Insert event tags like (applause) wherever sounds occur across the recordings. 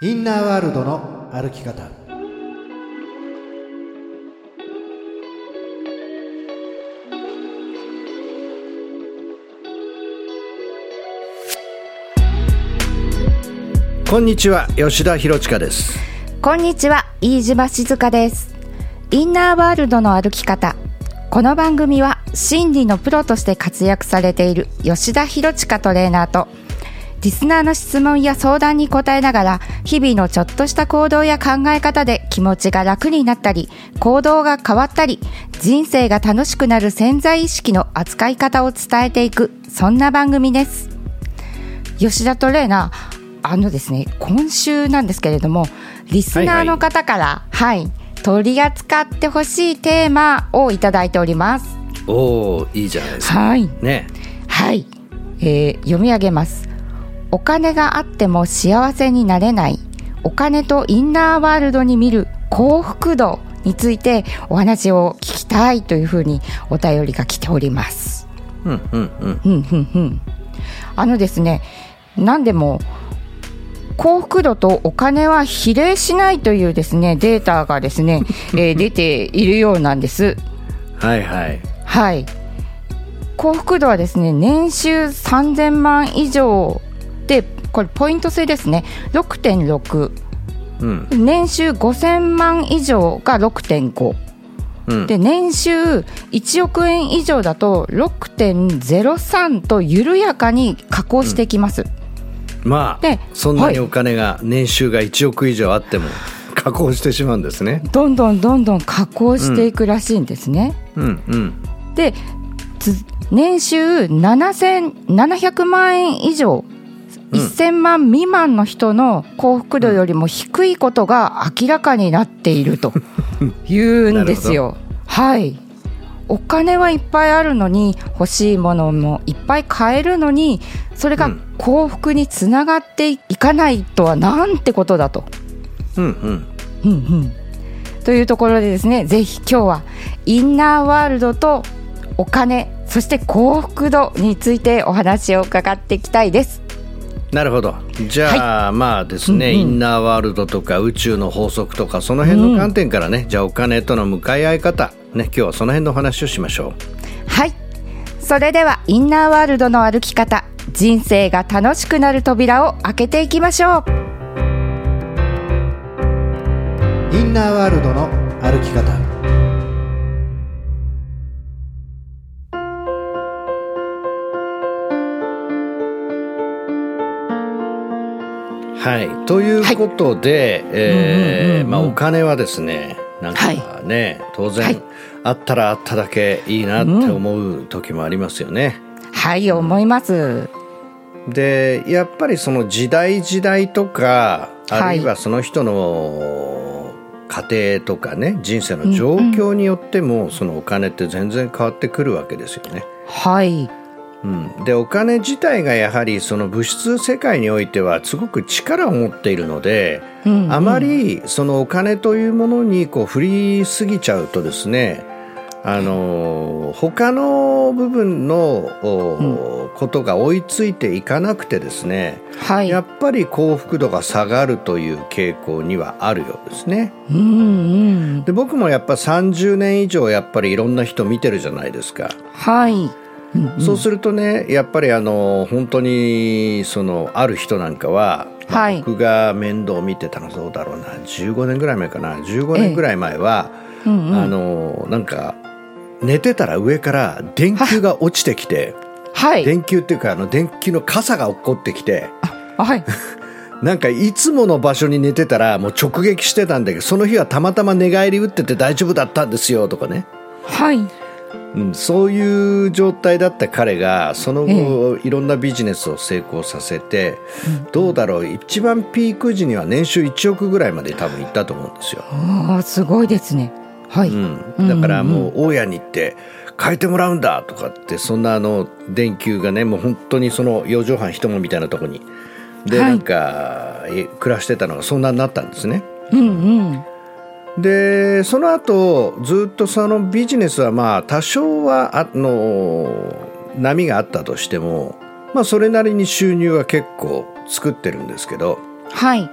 インナーワールドの歩き方。こんにちは吉田博親です。こんにちは飯島静香です。インナーワールドの歩き方。この番組は心理のプロとして活躍されている吉田博親トレーナーとリスナーの質問や相談に答えながら日々のちょっとした行動や考え方で気持ちが楽になったり行動が変わったり人生が楽しくなる潜在意識の扱い方を伝えていくそんな番組です。吉田トレーナーあのですね今週なんですけれどもリスナーの方からはい、はい、取り扱ってほしいテーマをいただいております。おおいいじゃないですか。はい。ね。はい、えー、読み上げますお金があっても幸せになれないお金とインナーワールドに見る幸福度についてお話を聞きたいというふうにお便りが来ております。うんうんうん。うんうんうん。あのですね、何でも幸福度とお金は比例しないというですねデータがですね、(laughs) えー、出ているようなんです。はいはい。はい。幸福度はですね年収3000万以上でこれポイント制ですね。6.6、うん、年収5000万以上が6.5、うん、で年収1億円以上だと6.03と緩やかに下降してきます、うん、まあでそんなにお金が、年収が1億以上あっても下降してしまうんですね。どんどんどんどん下降していくらしいんですね、うん。うん、で年収7700万円以上1000万未満の人の幸福度よりも低いことが明らかになっていると (laughs) いうんですよ。はい。お金はいっぱいあるのに欲しいものもいっぱい買えるのにそれが幸福につながっていかないとはなんてことだと。うんうん。うんうん。というところでですねぜひ今日はインナーワールドとお金そして幸福度についてお話を伺っていきたいです。なるほど。じゃあ、はい、まあですね、うんうん、インナーワールドとか宇宙の法則とかその辺の観点からね、うん、じゃあお金との向かい合い方ね今日はその辺のお話をしましょう。はい。それではインナーワールドの歩き方人生が楽しくなる扉を開けていきましょう。インナーワールドの歩き方はい、ということで、はい、えまあ、お金はですねなんかね、はい、当然、はい、あったらあっただけいいなって思う時もありますよね。うん、はい思います。でやっぱりその時代時代とかあるいはその人の家庭とかね人生の状況によっても、そのお金って全然変わってくるわけですよね。はいうん、でお金自体がやはりその物質世界においてはすごく力を持っているので、うんうん、あまりそのお金というものにこう振りすぎちゃうとですねあの他の部分の、うん、ことが追いついていかなくてですね、はい、やっぱり幸福度が下がるという傾向にはあるようですね。うんうん、で僕もやっぱ30年以上やっぱりいろんな人見てるじゃないですか。はいそうするとねやっぱりあの本当にそのある人なんかは、はい、僕が面倒を見てたのどうだろうな。15年ぐらい前かな。15年ぐらい前は、ええ。うんうん、あのなんか寝てたら上から電球が落ちてきて、はい、電球っていうかあの電球の傘が落っこってきて。はい。(laughs) なんかいつもの場所に寝てたらもう直撃してたんだけどその日はたまたま寝返り打ってて大丈夫だったんですよとかね。はいうん、そういう状態だった彼がその後、いろんなビジネスを成功させて、どうだろう一番ピーク時には年収1億ぐらいまで多分いったと思うんですよ。あすごいですね、はい、うん、だからもう大家に行って変えてもらうんだとかってそんなあの電球がねもう本当にその四畳半一間みたいなとこに。で、なんか暮らしてたのがそんなになったんですね。うんうんでその後ずっとそのビジネスはまあ多少はあの波があったとしても、まあ、それなりに収入は結構作ってるんですけど、はい、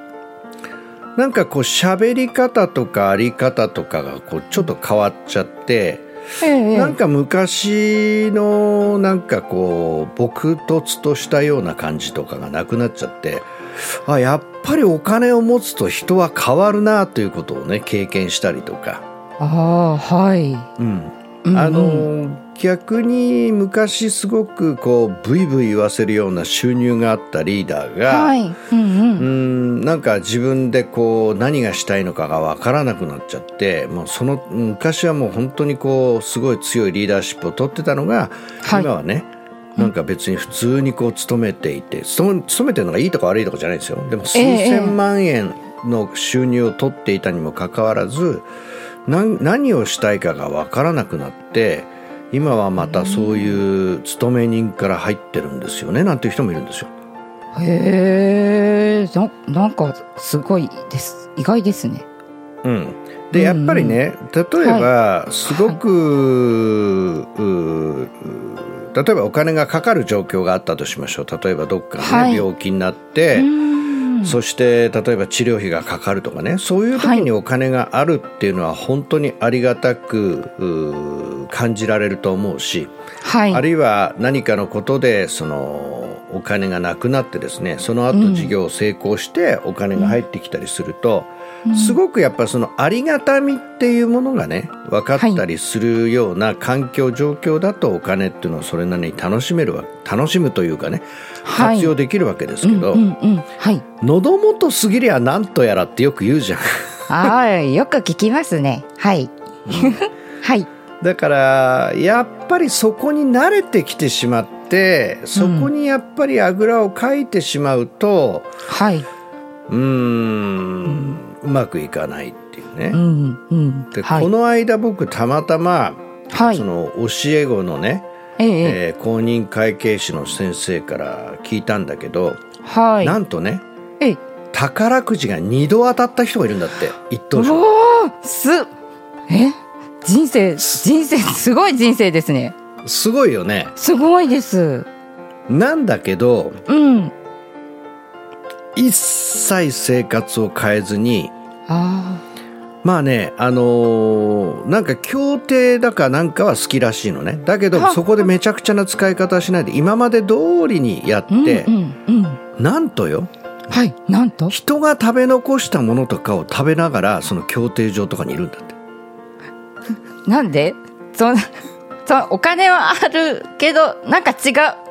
なんかこう喋り方とかあり方とかがこうちょっと変わっちゃって、ええ、なんか昔のなんかこう朴突としたような感じとかがなくなっちゃってあやっぱりお金を持つと人は変わるなということをね経験したりとか。ああはい、うん、あの逆に昔すごくこうブイブイ言わせるような収入があったリーダーが、はい。うんうん、うんなんか自分でこう何がしたいのかが分からなくなっちゃってもうその昔はもう本当にこうすごい強いリーダーシップを取ってたのが、はい、今はねなんか別に普通にこう勤めていて勤めてるのがいいとか悪いとかじゃないですよ。でも数千万円の収入を取っていたにもかかわらず、何をしたいかが分からなくなって今はまたそういう勤め人から入ってるんですよねなんていう人もいるんですよ。へえなんかすごいです。意外ですね。うん、でやっぱりね、例えば、すごく、はい、例えばお金がかかる状況があったとしましょう。例えばどっかね、はい、病気になって。そして例えば治療費がかかるとかね。そういう時にお金があるっていうのは本当にありがたく感じられると思うし、はい、あるいは何かのことでそのお金がなくなってですねその後事業を成功してお金が入ってきたりすると、うん、すごくやっぱそのありがたみっていうものがね分かったりするような環境状況だとお金っていうのをそれなりに楽しめるわ楽しむというかね活用できるわけですけど、喉元過ぎりゃなんとやらってよく言うじゃん。ああよく聞きますね。はい、はい。だからやっぱりそこに慣れてきてしまってそこにやっぱりあぐらをかいてしまうと、はい。うん、うまくいかないっていうね。うんうん、で、はい、この間僕たまたま、はい、その教え子のね、えええー、公認会計士の先生から聞いたんだけど、はい、なんとね、え宝くじが2度当たった人がいるんだって一等賞。すえ？人生人生すごい人生ですね。すごいよね。すごいです。なんだけど、うん、一切生活を変えずにあまあね、あのー、なんか協定だかなんかは好きらしいのね。だけど、そこでめちゃくちゃな使い方はしないで、今まで通りにやって、うんうんうん、なんとよ。はい、なんと？人が食べ残したものとかを食べながら、その協定上とかにいるんだって。なんで？そそお金はあるけど、なんか違う。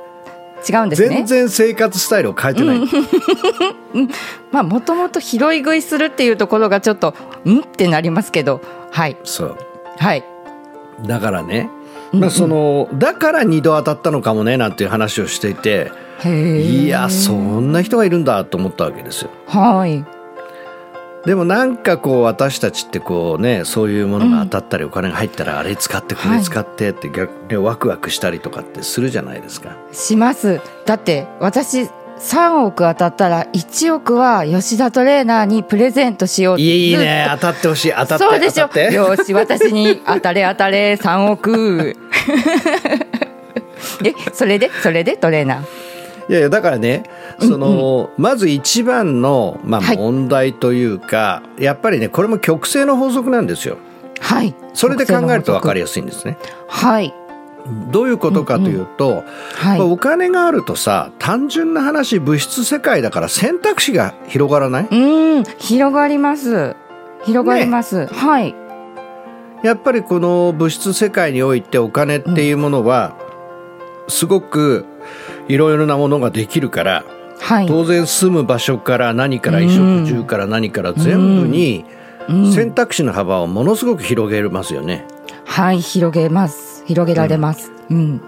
違うんですね。全然生活スタイルを変えてない、うん、(laughs) まあもともと拾い食いするっていうところがちょっとん？ってなりますけど。はい。そう。はい。だからね、まあ、そのだから2度当たったのかもねなんていう話をしていて。いやそんな人がいるんだと思ったわけですよ。はいでもなんかこう私たちってこうねそういうものが当たったりお金が入ったらあれ使ってこれ使ってって逆にワクワクしたりとかってするじゃないですか。します。だって私3億当たったら1億は吉田トレーナーにプレゼントしよういいね。当たってほしい。当たってそうでしょ。よし私に当たれ当たれ3億。(laughs) えそれで？それでトレーナーいやいやだからねその、うん。うん、まず一番の、まあ、問題というか、はい、やっぱりねこれも曲線の法則なんですよ。はい。それで考えると分かりやすいんですね。はい。どういうことかというと、うんうん。はい、お金があるとさ単純な話物質世界だから選択肢が広がらない？うん。広がります。広がります、ね、はい。やっぱりこの物質世界においてお金っていうものは、すごくいろいろなものができるから、はい、当然住む場所から何から衣食住から何から全部に選択肢の幅をものすごく広げますよね。はい広げます。広げられます、うん、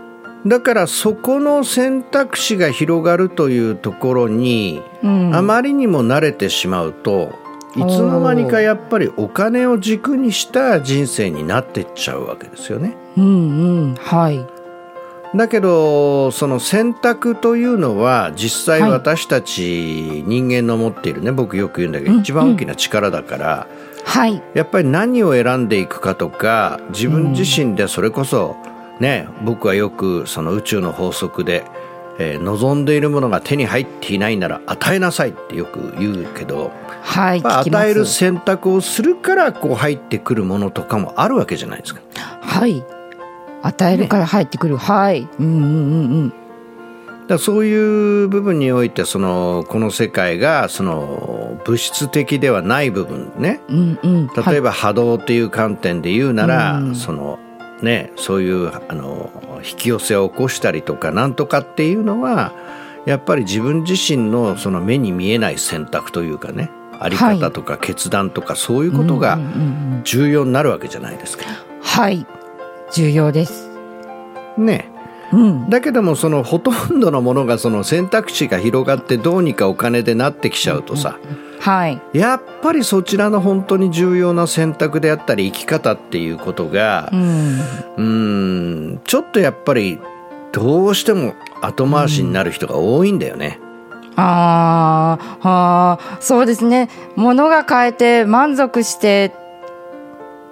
だからそこの選択肢が広がるというところに、うん、あまりにも慣れてしまうといつの間にかやっぱりお金を軸にした人生になってっちゃうわけですよね。うんうん。はいだけどその選択というのは実際私たち人間の持っているね、僕よく言うんだけど、一番大きな力だから、はい、やっぱり何を選んでいくかとか自分自身でそれこそね僕はよくその宇宙の法則で、えー、望んでいるものが手に入っていないなら与えなさいってよく言うけど、はい、まあ、与える選択をするからこう入ってくるものとかもあるわけじゃないですか。はい与えるから入ってくる、ね、はい。うんうんうんうん。だそういう部分においてそのこの世界がその物質的ではない部分ね、うんうん、例えば波動っていう観点で言うなら、はい、そのね、そういうあの引き寄せを起こしたりとかなんとかっていうのはやっぱり自分自身のその目に見えない選択というかねあり方とか決断とかそういうことが重要になるわけじゃないですか。はい重要です。ね。うん、だけどもそのほとんどのものがその選択肢が広がってどうにかお金でなってきちゃうとさ、うん。はい、やっぱりそちらの本当に重要な選択であったり生き方っていうことがうん。ちょっとやっぱりどうしても後回しになる人が多いんだよね。うん、ああそうですね。物が変えて満足して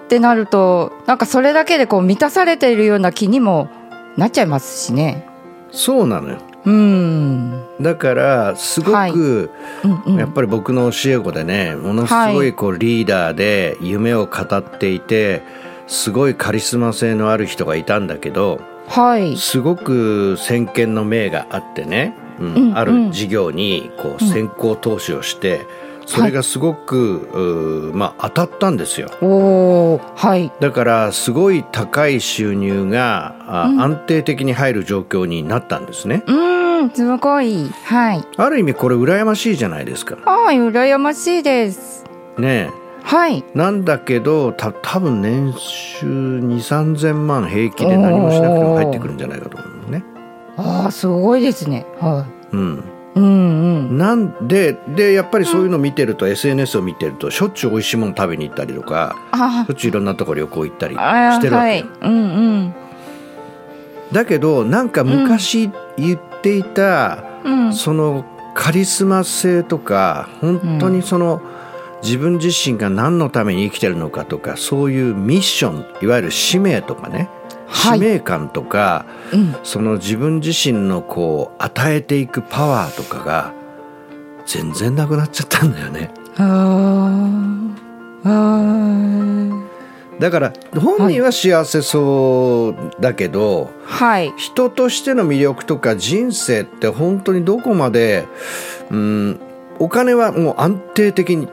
ってなるとなんかそれだけでこう満たされているような気にもなっちゃいますしね。そうなのよ。うん。だからすごく、はい。うんうん、やっぱり僕の教え子でねものすごいこうリーダーで夢を語っていてすごいカリスマ性のある人がいたんだけど、はい、すごく先見の明があってね、うん、うんうん、ある事業にこう先行投資をして、それがすごく、はい、まあ、当たったんですよ。はい、だからすごい高い収入が、うん、安定的に入る状況になったんですね。うんすごい、はい、ある意味これ羨ましいじゃないですか。はい羨ましいです。ねはいなんだけどた多分年収2 3 0 0万平気で何もしなくても入ってくるんじゃないかと思うね。ああすごいですね。はい、うんうんうん、なんででやっぱりそういうのを見てると、うん、SNS を見てるとしょっちゅう美味しいもの食べに行ったりとかしょっちゅういろんなところ旅行行ったりしてるわけ、はい。うんうん、だけどなんか昔言っていた、うん、そのカリスマ性とか本当にその、自分自身が何のために生きてるのかとかそういうミッションいわゆる使命とかね使命感とか、はいうん、その自分自身のこう与えていくパワーとかが全然なくなっちゃったんだよね。だから本人は幸せそうだけど、はい、人としての魅力とか人生って本当にどこまで、うん、お金はもう安定的に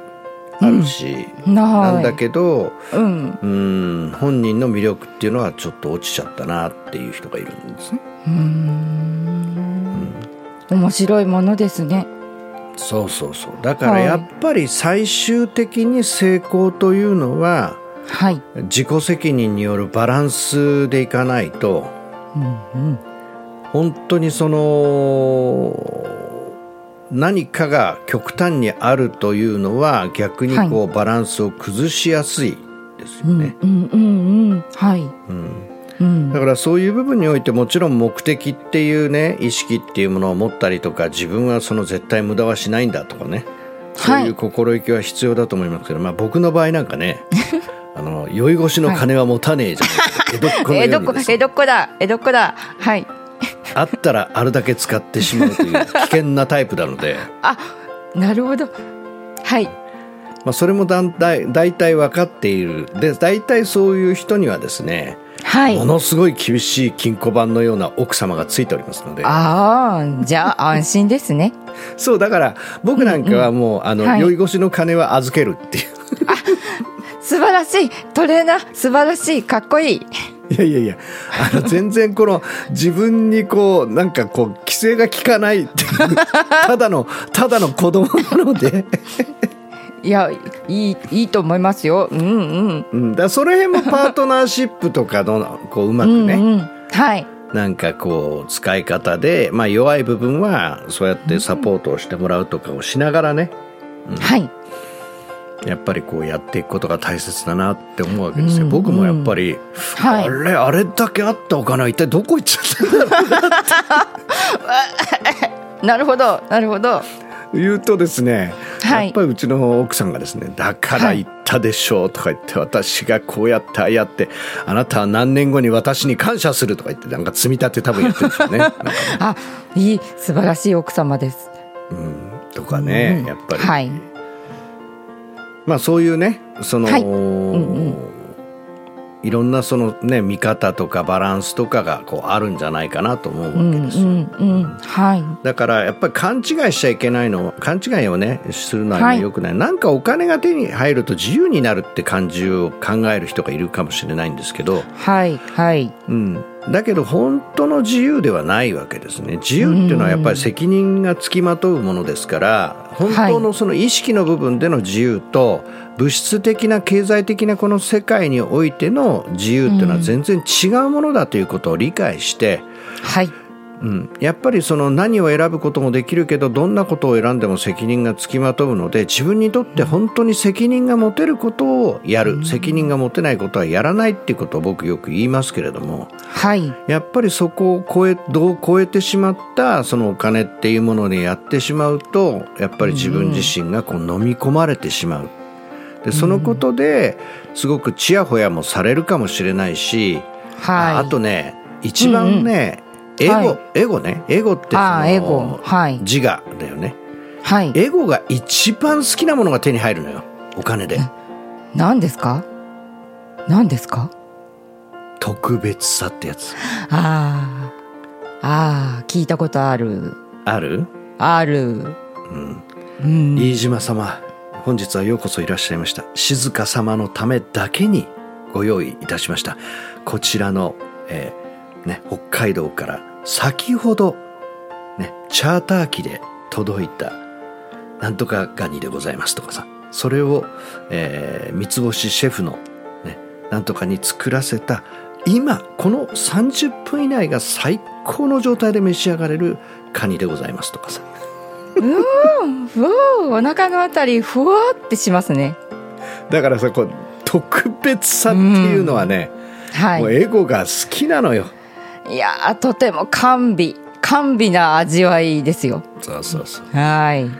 あるし、うん、なんだけど、うん、うん本人の魅力っていうのはちょっと落ちちゃったなっていう人がいるんですね。うん。面白いものですね。そうそうそう。だからやっぱり最終的に成功というのは、はい、自己責任によるバランスでいかないと、うんうん、本当にその何かが極端にあるというのは逆にこう、バランスを崩しやすいですよね。うんうんうんはい、うん、だからそういう部分においてもちろん目的っていうね意識っていうものを持ったりとか自分はその絶対無駄はしないんだとかね。そういう心意気は必要だと思いますけど、はい、まあ僕の場合なんかね (laughs) あの酔い越しの金は持たねえじゃない、(laughs) はい、江戸っ子のように江戸っ子だ江戸っ子だ。はいあったらあるだけ使ってしまうという (laughs) 危険なタイプなので。あなるほど。はい。まあ、それもだ大大体分かっている。で大体そういう人にはですね、はい、ものすごい厳しい金庫番のような奥様がついておりますので。ああじゃあ安心ですね。(laughs) そうだから僕なんかはもう、うんうん、あの、はい、酔い越しの金は預けるっていう。あ (laughs) 素晴らしいトレーナー素晴らしいかっこいいいやいやいや、あの、全然この、自分にこう、なんかこう、規制が効かないっていう、(laughs) ただの、ただの子供なのでいや、いい、いいと思いますよ。うんうん。うん、だその辺もパートナーシップとかの、こう、うまくね。うんうん、はい。なんかこう使い方で、まあ、弱い部分はそうやってサポートをしてもらうとかをしながらね、うん、はいやっぱりこうやっていくことが大切だなって思うわけですよ、うんうん、僕もやっぱり、はい、あれあれだけあったお金は一体どこ行っちゃったんだろうなって。(laughs) なるほどなるほど。言うとですね、はい。やっぱりうちの奥さんがですね「だから言ったでしょう」とか言って、私がこうやってああやってあなたは何年後に私に感謝するとか言ってなんか積み立て多分やってるんでしょうね。(laughs) ね。あいい素晴らしい奥様です。うん、とかね、うん。やっぱり、はいまあそういうねその、はい。んいろんなそのね見方とかバランスとかがこうあるんじゃないかなと思うわけですよ。うんうんうんはい。だからやっぱり勘違いしちゃいけないの勘違いをねするのははい。よくない、なんかお金が手に入ると自由になるって感じを考える人がいるかもしれないんですけど、はいはい。うん、だけど本当の自由ではないわけですね。自由っていうのはやっぱり責任がつきまとうものですから本当のその意識の部分での自由と物質的な経済的なこの世界においての自由っていうのは全然違うものだということを理解して、はい。うん、やっぱりその何を選ぶこともできるけどどんなことを選んでも責任がつきまとうので自分にとって本当に責任が持てることをやる。責任が持てないことはやらないっていうことを僕よく言いますけれども。はい。やっぱりそこを超えどう超えてしまったそのお金っていうものでやってしまうとやっぱり自分自身がこう飲み込まれてしまう。でそのことですごくちやほやもされるかもしれないし、はい。ああとね一番ね、エゴ、はい。エゴね。エゴってそのあーエゴ。はい。自我だよね。はい。エゴが一番好きなものが手に入るのよ。お金で。何ですか？何ですか？特別さってやつ。ああああ聞いたことある。ある、ある。うん、うん。飯島様本日はようこそいらっしゃいました。静香様のためだけにご用意いたしました。こちらの、えーね、北海道から先ほど、ね、チャーター機で届いたなんとかガニでございますとかさそれを、えー三つ星シェフの、ね、なんとかに作らせた今この30分以内が最高の状態で召し上がれるカニでございますとかさ。うおーお腹のあたりふわってしますね。だからさこう特別さっていうのはね、もうはい。エゴが好きなのよいやーとても甘美甘美な味わいですよ。そうそうそう。はい。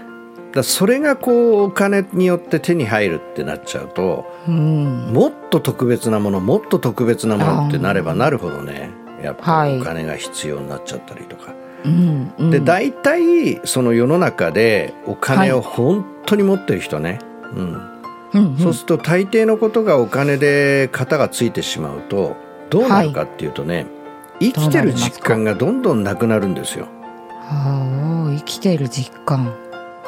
だそれがこうお金によって手に入るってなっちゃうとうん。もっと特別なものもっと特別なものってなればなるほどね。やっぱはい。りお金が必要になっちゃったりとか、うんうん。で大体その世の中でお金を本当に持ってる人ね、うんうん。そうすると大抵のことがお金で型がついてしまうとどうなるかっていうとね、生きてる実感がどんどんなくなるんですよ。ああ生きてる実感、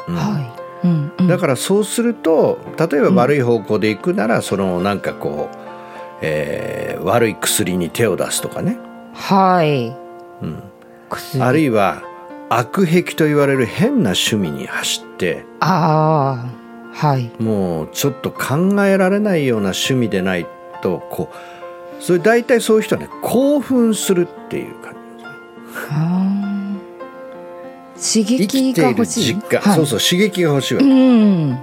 うん。はい、うんうん、だからそうすると例えば悪い方向で行くなら、そのなんかこう、えー悪い薬に手を出すとかね、はい、うん、薬。あるいは悪癖と言われる変な趣味に走ってああはい。もうちょっと考えられないような趣味でないとこうそれ大体そういう人はね興奮するっていう感じあ。ー刺生激が欲しい？はい、そうそう刺激が欲しいわけ。うん。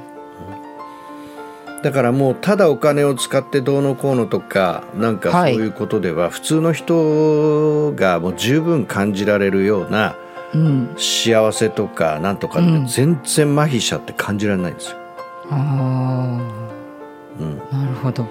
だからもうただお金を使ってどうのこうのとかなんかそういうことでは普通の人がもう十分感じられるようなうん。幸せとかなんとか全然麻痺しちゃって感じられないんですよ。あうん、あなるほど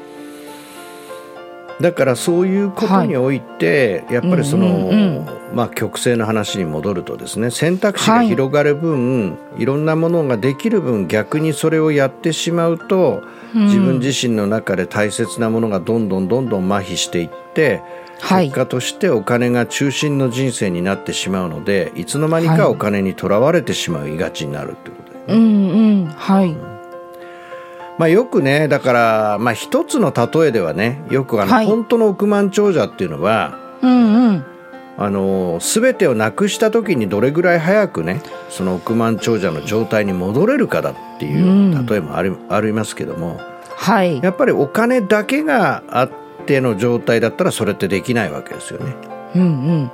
だからそういうことにおいて、やっぱりその、うんうんまあ極性の話に戻るとですね選択肢が広がる分、い、ろんなものができる分逆にそれをやってしまうと、自分自身の中で大切なものがどんどんどんどん麻痺していって、はい。結果としてお金が中心の人生になってしまうのでいつの間にはいかお金にとらわれてしまいがちになるってことで、うんうん。はいまあ、よくねだから、まあ、一つの例えではねよくあの、はい。本当の億万長者っていうのはうんうん。あの全てをなくした時にどれぐらい早くねその億万長者の状態に戻れるかだっていううん。例えもあり,、ありますけどもはい。やっぱりお金だけがあっての状態だったらそれってできないわけですよね。うんうん。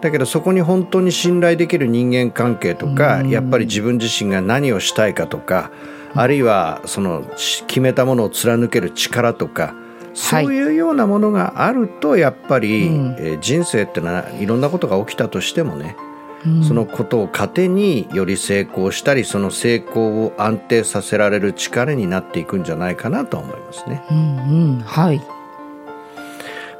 だけどそこに本当に信頼できる人間関係とか、うん。やっぱり自分自身が何をしたいかとか、あるいはそのし決めたものを貫ける力とかそういうようなものがあるとやっぱり、うん。えー人生ってのはいろんなことが起きたとしてもね、そのことを糧により成功したりその成功を安定させられる力になっていくんじゃないかなと思いますね。うんうん、はい。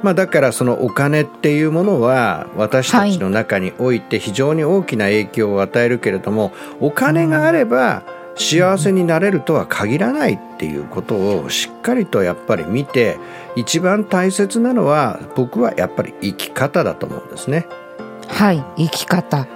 まあ、だからそのお金っていうものは私たちの中において非常に大きな影響を与えるけれどもお金があれば幸せになれるとは限らないっていうことをしっかりとやっぱり見て一番大切なのは僕はやっぱり生き方だと思うんですね。はい、生き方。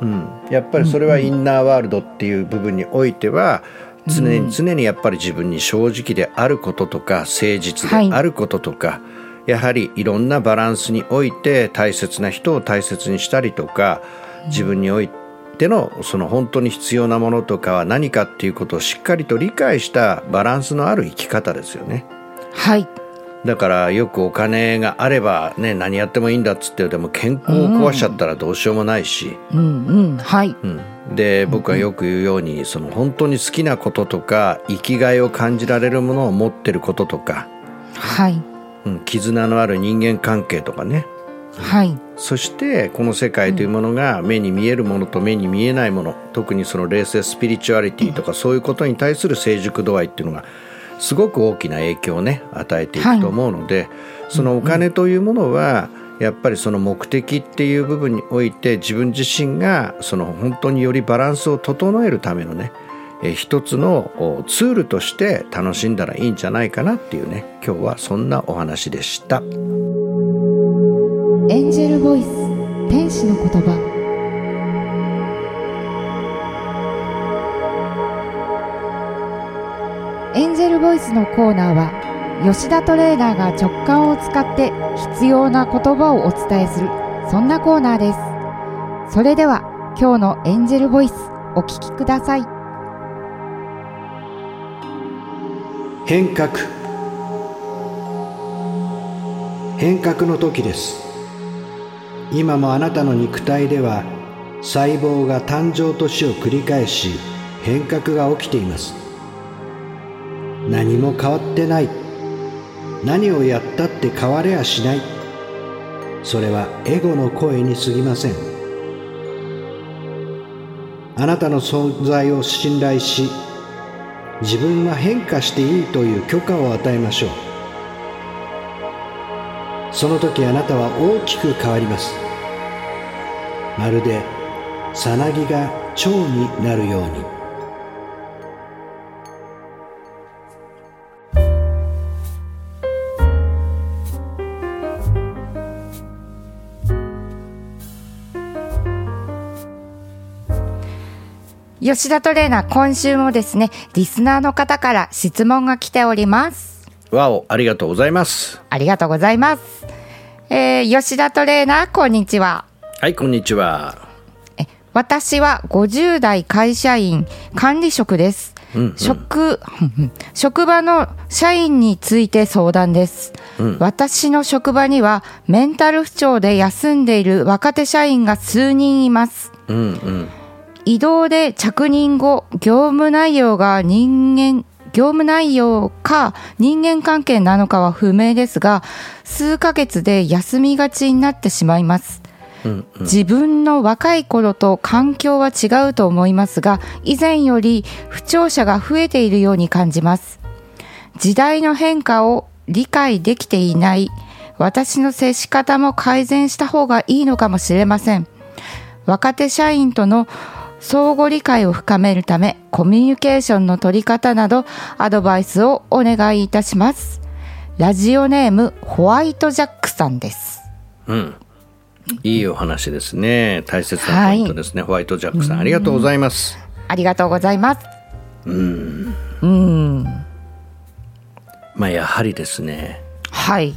うん、やっぱりそれはインナーワールドっていう部分においては常に常にやっぱり自分に正直であることとか誠実であることとか、やはりいろんなバランスにおいて大切な人を大切にしたりとか自分においてのその本当に必要なものとかは何かっていうことをしっかりと理解したバランスのある生き方ですよね。はい。だからよくお金があればね何やってもいいんだっつってでも健康を壊しちゃったらどうしようもないし、うんうん、はい。うん、で僕はよく言うようにその本当に好きなこととか生きがいを感じられるものを持ってることとか、はい。うん、絆のある人間関係とかねはい。そしてこの世界というものが目に見えるものと目に見えないもの特にその冷静スピリチュアリティとかそういうことに対する成熟度合いっていうのがすごく大きな影響をね与えていくと思うので、そのお金というものはやっぱりその目的っていう部分において自分自身がその本当によりバランスを整えるためのねえ一つのおツールとして楽しんだらいいんじゃないかなっていうね今日はそんなお話でした。エンジェルボイス天使の言葉。エンジェルボイスのコーナーは吉田トレーナーが直感を使って必要な言葉をお伝えするそんなコーナーです。それでは今日のエンジェルボイスお聞きください。変革。変革の時です。今もあなたの肉体では細胞が誕生と死を繰り返し変革が起きています。何も変わってない。何をやったって変われやしない。それはエゴの声に過ぎません。あなたの存在を信頼し自分は変化していいという許可を与えましょう。その時あなたは大きく変わります。まるでさなぎが蝶になるように。吉田トレーナー今週もですねリスナーの方から質問が来ております。わおありがとうございます。ありがとうございます、えー吉田トレーナーこんにちは。はいこんにちは。え私は50代会社員管理職です、職職場の社員について相談です、私の職場にはメンタル不調で休んでいる若手社員が数人います。うんうん。移動で着任後業務内容が人間業務内容か人間関係なのかは不明ですが数ヶ月で休みがちになってしまいます。うん自分の若い頃と環境は違うと思いますが以前より不調者が増えているように感じます。時代の変化を理解できていない私の接し方も改善した方がいいのかもしれません。若手社員との相互理解を深めるためコミュニケーションの取り方などアドバイスをお願いいたします。ラジオネームホワイトジャックさんです。うん。いいお話ですね。大切なポイントですね、ホワイトジャックさんありがとうございます。ありがとうございます。うん。うん。まあやはりですね。はい。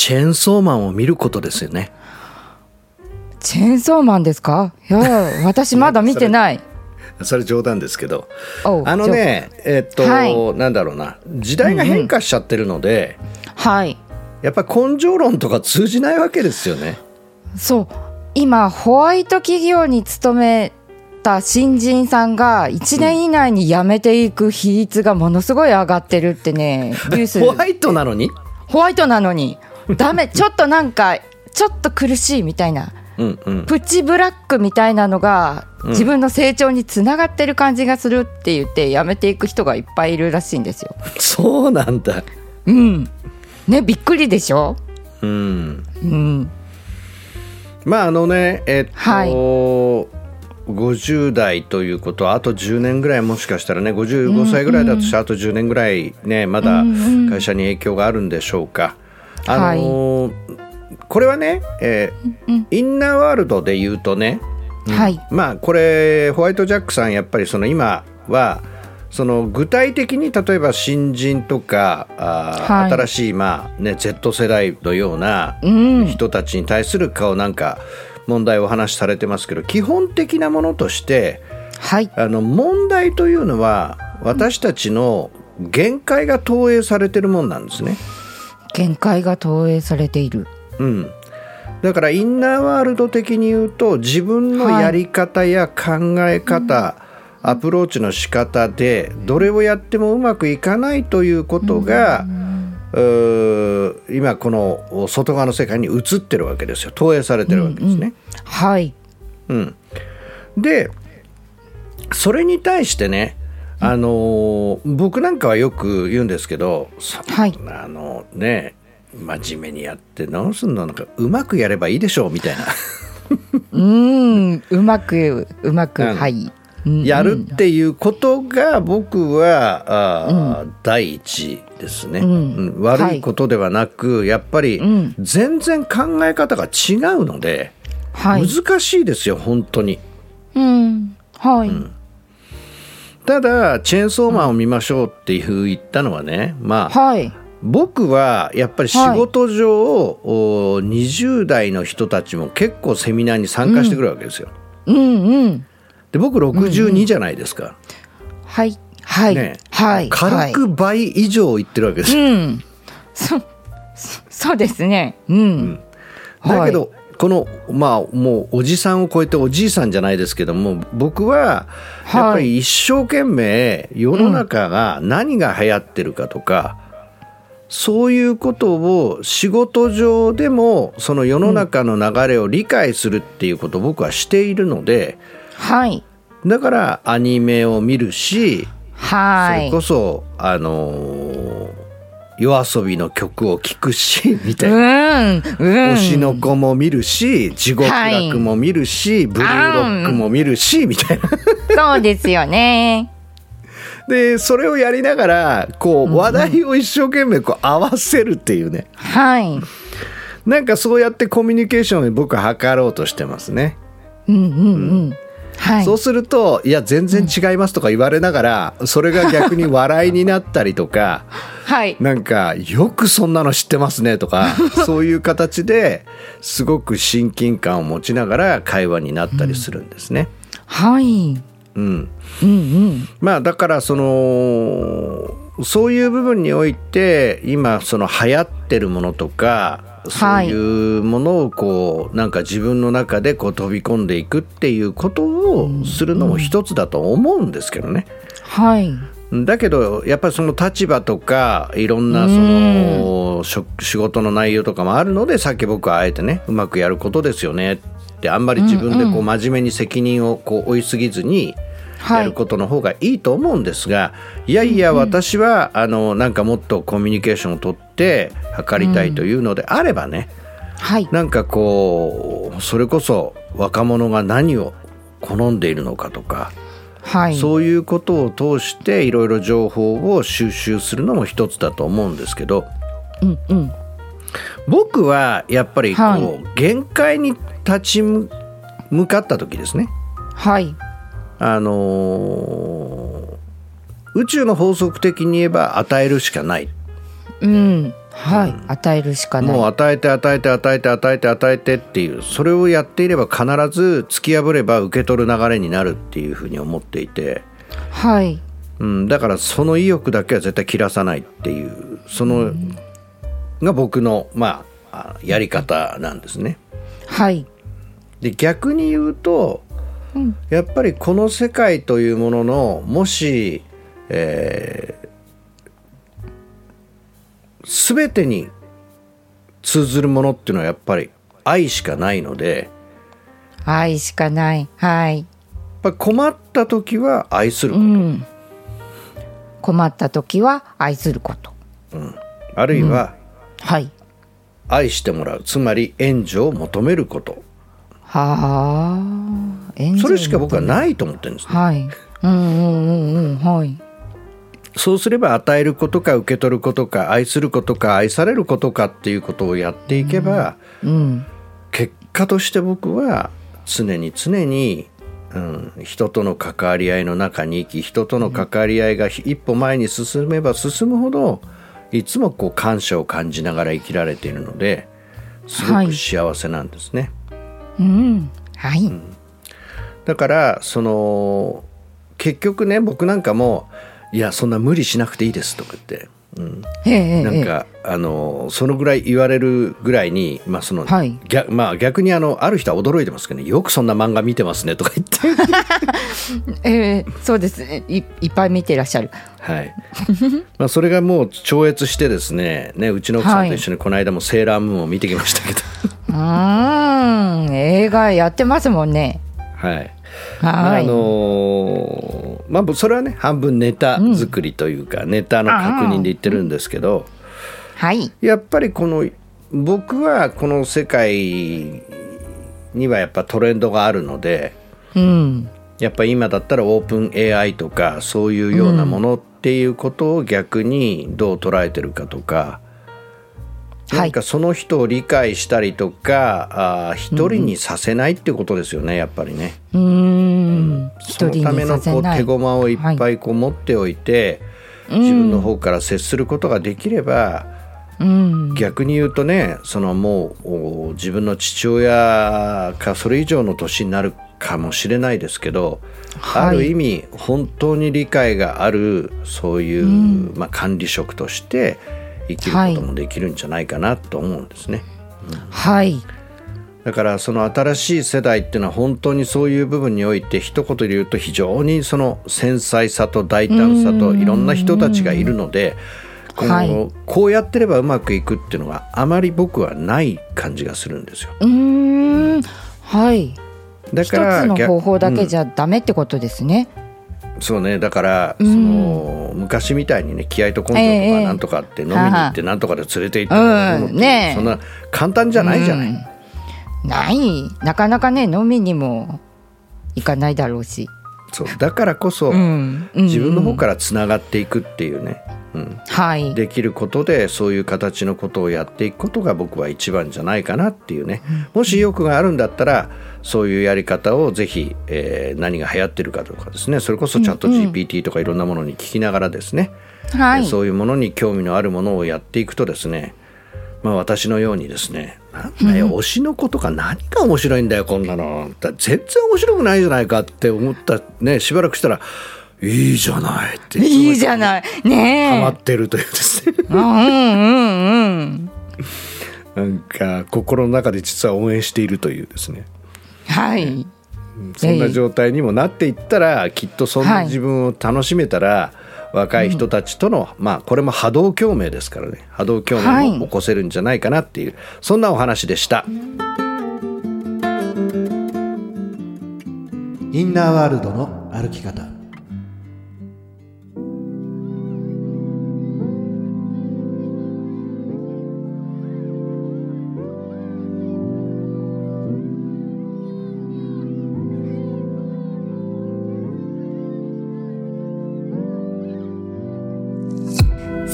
チェーンソーマンを見ることですよねチェーンソーマンですか？いや私まだ見てない。それ (laughs) 冗談ですけど。あのねえっと、はい。なんだろうな。時代が変化しちゃってるので、はい。やっぱ根性論とか通じないわけですよね。そう。今ホワイト企業に勤めた新人さんが1年以内に辞めていく比率がものすごい上がってるってね (laughs) ニュース。ホワイトなのに？ホワイトなのに。ダメ。ちょっとなんかちょっと苦しいみたいなうんうんプチブラックみたいなのが自分の成長につながってる感じがするって言ってやめていく人がいっぱいいるらしいんですよ。そうなんだうん。ねびっくりでしょ？うんうん。まああのねえっと、はい50代ということはあと10年ぐらいもしかしたらね55歳ぐらいだとしてあと10年ぐらいねまだ会社に影響があるんでしょうか。あのーこれはね、えーインナーワールドで言うとね、はい。まあこれホワイトジャックさんやっぱりその今はその具体的に例えば新人とかあー、はい新しい、まあね、Z 世代のようなうん。人たちに対する顔なんか問題をお話しされてますけど基本的なものとしてはい。あの問題というのは私たちの限界が投影されてるもんなんですね。限界が投影されている。うん、だからインナーワールド的に言うと自分のやり方や考え方、アプローチの仕方でどれをやってもうまくいかないということが、うー今この外側の世界に映ってるわけですよ。投影されてるわけですね。はい。うん。でそれに対してねあのー僕なんかはよく言うんですけど、そはい。あのね真面目にやってどうすんのなんかうまくやればいいでしょうみたいなうん。うまく、うまく、うんはい。うんやるっていうことが僕はあー、第一ですね、うんうん悪いことではなく、やっぱりうん全然考え方が違うので、はい。難しいですよ本当に。うん。はい。ただチェーンソーマンを見ましょうっていう言ったのはね、まあはい。僕はやっぱり仕事上、お20代の人たちも結構セミナーに参加してくるわけですよ。うんうん。で僕62じゃないですか。はい。はい。ねはい。軽く倍以上いってるわけですよ。うん。そ、そそうですね。うん。だけど、このまあもうおじさんを超えておじいさんじゃないですけども僕はやっぱり一生懸命世の中が何が流行ってるかとか、そういうことを仕事上でもその世の中の流れを理解するっていうことを僕はしているのではい。だからアニメを見るしそはいれこ。そあのー夜遊びの曲を聴くし (laughs) みたいな。うん。うん。推しの子も見るし地獄楽も見るし、ブルーロックも見るしみたいな。そうですよね。でそれをやりながらこう話題を一生懸命こう合わせるっていうねはい。なんかそうやってコミュニケーションを僕は図ろうとしてますね。うんうんうん。はい。そうするといや全然違いますとか言われながらそれが逆に笑いになったりとか (laughs) はい。なんかよくそんなの知ってますねとか (laughs) そういう形ですごく親近感を持ちながら会話になったりするんですね。はい。うん、うんうん。まあだからそのそういう部分において今その流行ってるものとかそういうものをこうなんか自分の中でこう飛び込んでいくっていうことをするのも一つだと思うんですけどね。はい。だけどやっぱりその立場とかいろんなその仕事の内容とかもあるのでさっき僕はあえてねうまくやることですよねってあんまり自分でこう真面目に責任をこう負いすぎずにはいやることの方がいいと思うんですが、い、やいや私はあのなんかもっとコミュニケーションを取って測りたいというのであればね、はい。なんかこうそれこそ若者が何を好んでいるのかとか、はい。そういうことを通していろいろ情報を収集するのも一つだと思うんですけどうんうん。僕はやっぱりこう、はい限界に立ち向かった時ですねはい。あのー宇宙の法則的に言えば与えるしかないうん。はい。与えるしかない。もう与えて与えて与えて与えて与えてっていうそれをやっていれば必ず突き破れば受け取る流れになるっていうふうに思っていて、はい。うん、だからその意欲だけは絶対切らさないっていうそのが僕のまああやり方なんですね。はい。で逆に言うとうん。やっぱりこの世界というもののもし、えー、全てに通ずるものっていうのはやっぱり愛しかないので愛しかない。はい。困った時は愛すること、うん、困った時は愛すること、うん、あるいは、うん、はい愛してもらう。つまり援助を求めること。はあ。それしか僕はないと思ってるんですね。はい。うんうんうんうんはい。そうすれば与えることか受け取ることか愛することか愛されることかっていうことをやっていけば、うん、うん、結果として僕は常に常にうん、人との関わり合いの中に生き人との関わり合いが一歩前に進めば進むほどいつもこう感謝を感じながら生きられているのですごく幸せなんですね。はい、うん。はい、うん、だからその結局ね僕なんかも「いやそんな無理しなくていいです」とか言ってうん、なんかあのそのぐらい言われるぐらいに、まあそのはい。逆まあ、逆にあのある人は驚いてますけど、ね、よくそんな漫画見てますねとか言って。(laughs) えー、そうですね。いいっぱい見てらっしゃる。はい。まあそれがもう超越してですねねうちの奥さんと一緒にこの間もセーラームーンを見てきましたけど。(laughs) うん映画やってますもんね。はい。あのまあ、それはね半分ネタ作りというか、うん、ネタの確認で言ってるんですけど、はい、やっぱりこの僕はこの世界にはやっぱトレンドがあるので、うん、やっぱ今だったらオープン AI とかそういうようなものっていうことを逆にどう捉えてるかとか、何かその人を理解したりとか、あ一人にさせないっていうことですよね、やっぱりね。うん、そのためのこう手駒をいっぱいこう持っておいて、はい、自分の方から接することができれば、うん、逆に言うとねそのもう自分の父親かそれ以上の年になるかもしれないですけど、はい、ある意味本当に理解があるそういう、うん、まあ、管理職として生きることもできるんじゃないかなと思うんですね。はい、だからその新しい世代っていうのは本当にそういう部分において一言で言うと非常にその繊細さと大胆さといろんな人たちがいるのでこのこうやってればうまくいくっていうのがあまり僕はない感じがするんですよ。うんはいだから一つの方法だけじゃダメってことですね。そうねだから、その昔みたいにね気合と根性とかなんとかって飲みに行ってなんとかで連れて行ってもね、そんな簡単じゃないじゃない、ない。なかなかね飲みにも行かないだろうし。そう。だからこそ、自分の方からつながっていくっていうね、うん。はい、できることでそういう形のことをやっていくことが僕は一番じゃないかなっていうね、もし意欲があるんだったらそういうやり方をぜひ、えー、何が流行ってるかとかですね。それこそチャット GPT とかいろんなものに聞きながらですね、はい、そういうものに興味のあるものをやっていくとですね。まあ、私のようにですね。なん。だよ、推しの子とか何が面白いんだよこんなの。全然面白くないじゃないかって思ったね。しばらくしたらいいじゃないっていいじゃない。ねハマってるというですね。うんうんうん。なんか心の中で実は応援しているというですねはい、そんな状態にもなっていったらきっとそんな自分を楽しめたら、若い人たちとの、うん、まあこれも波動共鳴ですからね。波動共鳴も起こせるんじゃないかなっていう、はい、そんなお話でした。インナーワールドの歩き方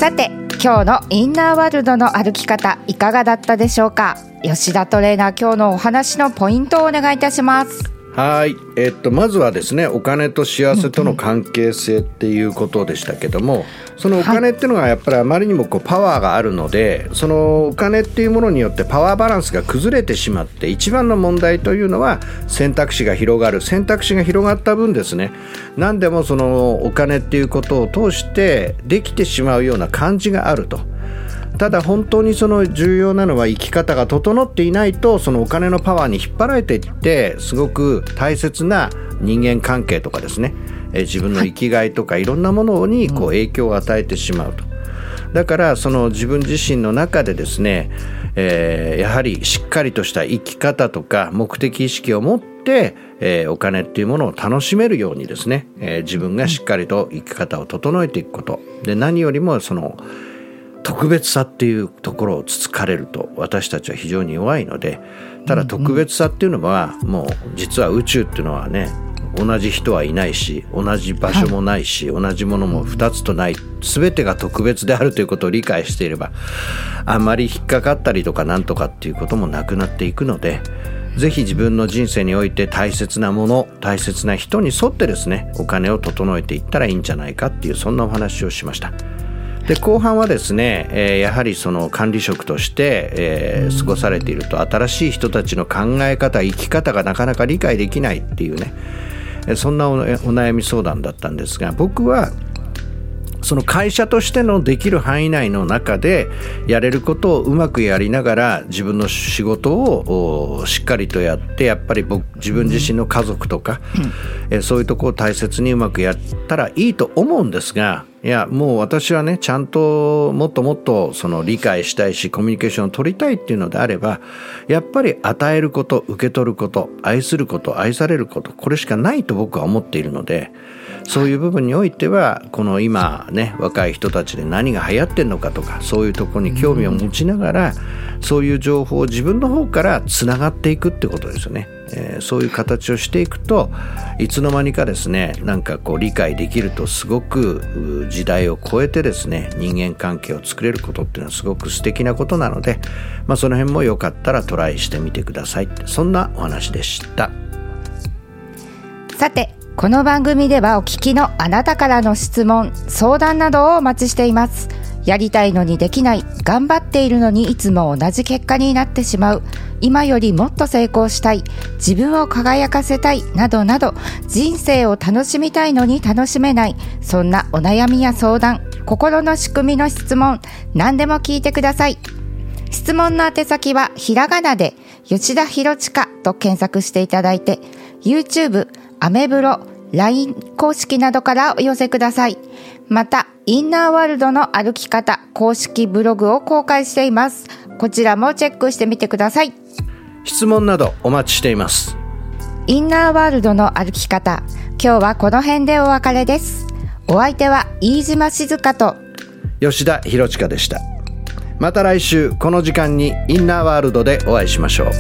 さて今日のインナーワールドの歩き方いかがだったでしょうか？吉田トレーナー今日のお話のポイントをお願いいたします。はい、えっと、まずはですねお金と幸せとの関係性っていうことでしたけども、そのお金っていうのがやっぱりあまりにもこうパワーがあるのでそのお金っていうものによってパワーバランスが崩れてしまって一番の問題というのは選択肢が広がる。選択肢が広がった分ですね。何でもそのお金っていうことを通してできてしまうような感じがあると。ただ本当にその重要なのは生き方が整っていないとそのお金のパワーに引っ張られていってすごく大切な人間関係とかですね。自分の生きがいとかいろんなものにこう影響を与えてしまうと。だからその自分自身の中でですね、えー、やはりしっかりとした生き方とか目的意識を持って、えー、お金っていうものを楽しめるようにですね、えー、自分がしっかりと生き方を整えていくこと。で何よりもその特別さっていうところをつつかれると私たちは非常に弱いのでただ特別さっていうのはもう実は宇宙っていうのはね同じ人はいないし同じ場所もないし、はい、同じものも2つとない全てが特別であるということを理解していればあんまり引っかかったりとかなんとかっていうこともなくなっていくのでぜひ自分の人生において大切なもの大切な人に沿ってですねお金を整えていったらいいんじゃないかっていうそんなお話をしました。で後半はですね、えー、やはりその管理職として、えー、過ごされていると新しい人たちの考え方生き方がなかなか理解できないっていうねそんなお悩み相談だったんですが僕はその会社としてのできる範囲内の中でやれることをうまくやりながら自分の仕事をしっかりとやってやっぱり僕自分自身の家族とか、うん、そういうとこを大切にうまくやったらいいと思うんですがいやもう私はねちゃんともっともっとその理解したいしコミュニケーションを取りたいっていうのであればやっぱり与えること受け取ること愛すること愛されることこれしかないと僕は思っているので。そういう部分においてはこの今ね若い人たちで何が流行ってんのかとかそういうところに興味を持ちながらそういう情報を自分の方からつながっていくってことですよね。えー、そういう形をしていくといつの間にかですねなんかこう理解できるとすごく時代を超えてですね人間関係を作れることっていうのはすごく素敵なことなので、まあ、その辺もよかったらトライしてみてくださいそんなお話でしたさてこの番組ではお聞きのあなたからの質問、相談などをお待ちしています。やりたいのにできない、頑張っているのにいつも同じ結果になってしまう、今よりもっと成功したい、自分を輝かせたい、などなど、人生を楽しみたいのに楽しめない、そんなお悩みや相談、心の仕組みの質問、何でも聞いてください。質問の宛先はひらがなで吉田博親と検索していただいて、YouTube、アメブロ、LINE 公式などからお寄せください。また、インナーワールドの歩き方公式ブログを公開しています。こちらもチェックしてみてください。質問などお待ちしています。インナーワールドの歩き方、今日はこの辺でお別れです。お相手は飯島静香と吉田博親でした。また来週この時間にインナーワールドでお会いしましょう。